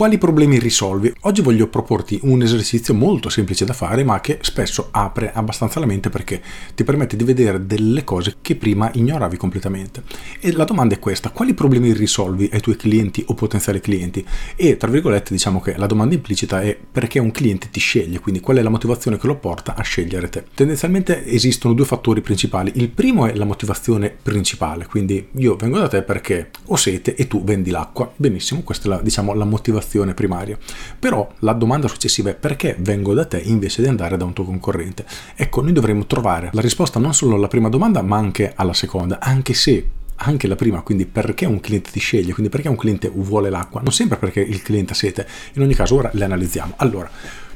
Quali problemi risolvi? Oggi voglio proporti un esercizio molto semplice da fare ma che spesso apre abbastanza la mente perché ti permette di vedere delle cose che prima ignoravi completamente. E la domanda è questa, quali problemi risolvi ai tuoi clienti o potenziali clienti? E tra virgolette diciamo che la domanda implicita è perché un cliente ti sceglie, quindi qual è la motivazione che lo porta a scegliere te. Tendenzialmente esistono due fattori principali, il primo è la motivazione principale, quindi io vengo da te perché ho sete e tu vendi l'acqua, benissimo, questa è la, diciamo, la motivazione motivazione primaria. Però la domanda successiva è perché vengo da te invece di andare da un tuo concorrente? Ecco, noi dovremmo trovare la risposta non solo alla prima domanda, ma anche alla seconda, anche se anche la prima, quindi perché un cliente ti sceglie, quindi perché un cliente vuole l'acqua, non sempre perché il cliente ha sete, in ogni caso ora le analizziamo. Allora,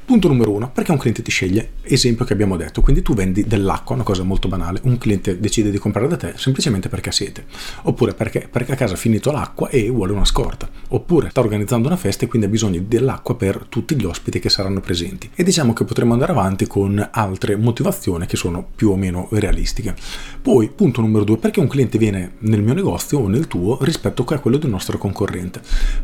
Punto numero uno, perché un cliente ti sceglie? Esempio che abbiamo detto, quindi tu vendi dell'acqua, una cosa molto banale, un cliente decide di comprare da te semplicemente perché ha sete, oppure perché, perché a casa ha finito l'acqua e vuole una scorta, oppure sta organizzando una festa e quindi ha bisogno dell'acqua per tutti gli ospiti che saranno presenti. E diciamo che potremmo andare avanti con altre motivazioni che sono più o meno realistiche. Poi, punto numero due, perché un cliente viene nel mio negozio o nel tuo rispetto a quello del nostro concorrente?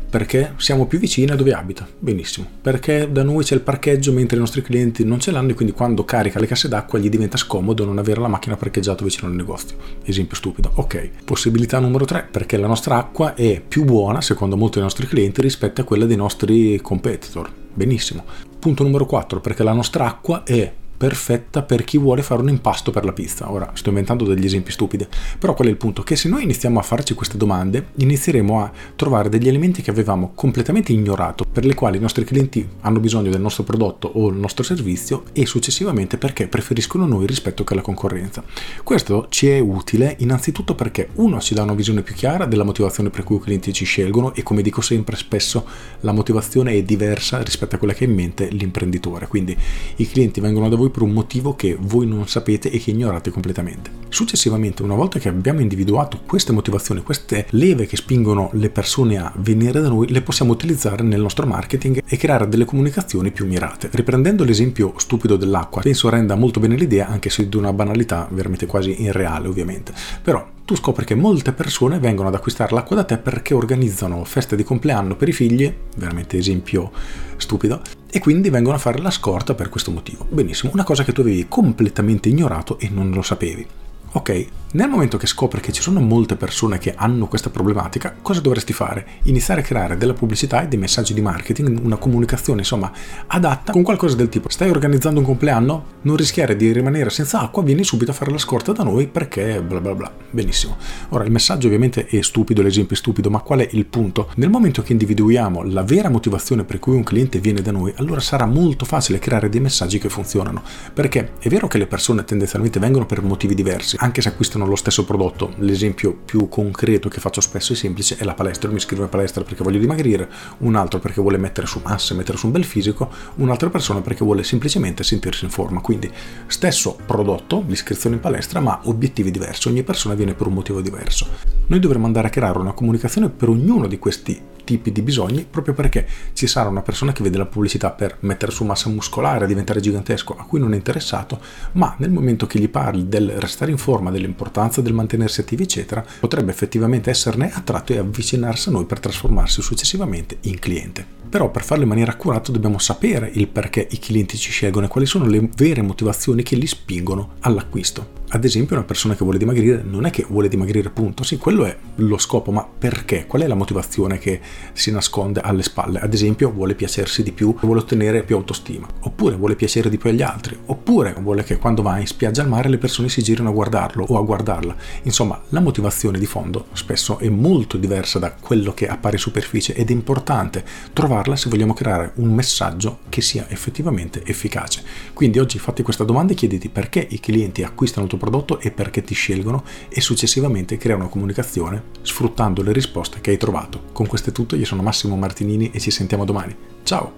Perché siamo più vicini a dove abita? Benissimo. Perché da noi c'è il parcheggio parcheggio mentre i nostri clienti non ce l'hanno e quindi quando carica le casse d'acqua gli diventa scomodo non avere la macchina parcheggiata vicino al negozio. Esempio stupido. Ok. Possibilità numero 3, perché la nostra acqua è più buona secondo molti dei nostri clienti rispetto a quella dei nostri competitor. Benissimo. Punto numero 4, perché la nostra acqua è perfetta per chi vuole fare un impasto per la pizza. Ora sto inventando degli esempi stupidi, però qual è il punto? Che se noi iniziamo a farci queste domande, inizieremo a trovare degli elementi che avevamo completamente ignorato, per le quali i nostri clienti hanno bisogno del nostro prodotto o il nostro servizio e successivamente perché preferiscono noi rispetto che la concorrenza. Questo ci è utile innanzitutto perché uno ci dà una visione più chiara della motivazione per cui i clienti ci scelgono e come dico sempre spesso la motivazione è diversa rispetto a quella che ha in mente l'imprenditore, quindi i clienti vengono da voi voi per un motivo che voi non sapete e che ignorate completamente. Successivamente, una volta che abbiamo individuato queste motivazioni, queste leve che spingono le persone a venire da noi, le possiamo utilizzare nel nostro marketing e creare delle comunicazioni più mirate. Riprendendo l'esempio stupido dell'acqua, penso renda molto bene l'idea, anche se di una banalità veramente quasi irreale ovviamente. Però tu scopri che molte persone vengono ad acquistare l'acqua da te perché organizzano feste di compleanno per i figli, veramente esempio stupido, e quindi vengono a fare la scorta per questo motivo. Benissimo, una cosa che tu avevi completamente ignorato e non lo sapevi. Ok, nel momento che scopri che ci sono molte persone che hanno questa problematica, cosa dovresti fare? Iniziare a creare della pubblicità e dei messaggi di marketing, una comunicazione insomma adatta con qualcosa del tipo stai organizzando un compleanno? Non rischiare di rimanere senza acqua, vieni subito a fare la scorta da noi perché bla bla bla. Benissimo. Ora il messaggio ovviamente è stupido, l'esempio è stupido, ma qual è il punto? Nel momento che individuiamo la vera motivazione per cui un cliente viene da noi, allora sarà molto facile creare dei messaggi che funzionano. Perché è vero che le persone tendenzialmente vengono per motivi diversi, anche se acquistano lo stesso prodotto. L'esempio più concreto che faccio spesso e semplice è la palestra. Io mi iscrivo in palestra perché voglio dimagrire, un altro perché vuole mettere su massa, mettere su un bel fisico, un'altra persona perché vuole semplicemente sentirsi in forma. Quindi stesso prodotto, l'iscrizione in palestra, ma obiettivi diversi. Ogni persona viene per un motivo diverso. Noi dovremmo andare a creare una comunicazione per ognuno di questi tipi di bisogni proprio perché ci sarà una persona che vede la pubblicità per mettere su massa muscolare, diventare gigantesco, a cui non è interessato, ma nel momento che gli parli del restare in forma, dell'importanza del mantenersi attivi, eccetera, potrebbe effettivamente esserne attratto e avvicinarsi a noi per trasformarsi successivamente in cliente. Però per farlo in maniera accurata dobbiamo sapere il perché i clienti ci scelgono e quali sono le vere motivazioni che li spingono all'acquisto. Ad esempio una persona che vuole dimagrire non è che vuole dimagrire punto, sì quello è lo scopo, ma perché? Qual è la motivazione che si nasconde alle spalle? Ad esempio vuole piacersi di più, vuole ottenere più autostima, oppure vuole piacere di più agli altri, oppure vuole che quando va in spiaggia al mare le persone si girino a guardarlo o a guardarla. Insomma, la motivazione di fondo spesso è molto diversa da quello che appare in superficie ed è importante trovarla se vogliamo creare un messaggio che sia effettivamente efficace. Quindi oggi fatti questa domanda e chiediti perché i clienti acquistano il tuo prodotto e perché ti scelgono e successivamente crea una comunicazione sfruttando le risposte che hai trovato. Con questo è tutto, io sono Massimo Martinini e ci sentiamo domani. Ciao!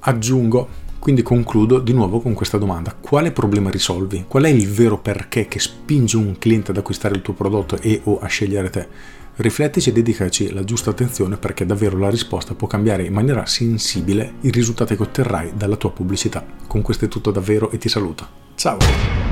Aggiungo quindi concludo di nuovo con questa domanda. Quale problema risolvi? Qual è il vero perché che spinge un cliente ad acquistare il tuo prodotto e o a scegliere te? Riflettici e dedicaci la giusta attenzione perché davvero la risposta può cambiare in maniera sensibile i risultati che otterrai dalla tua pubblicità. Con questo è tutto davvero e ti saluto. Ciao!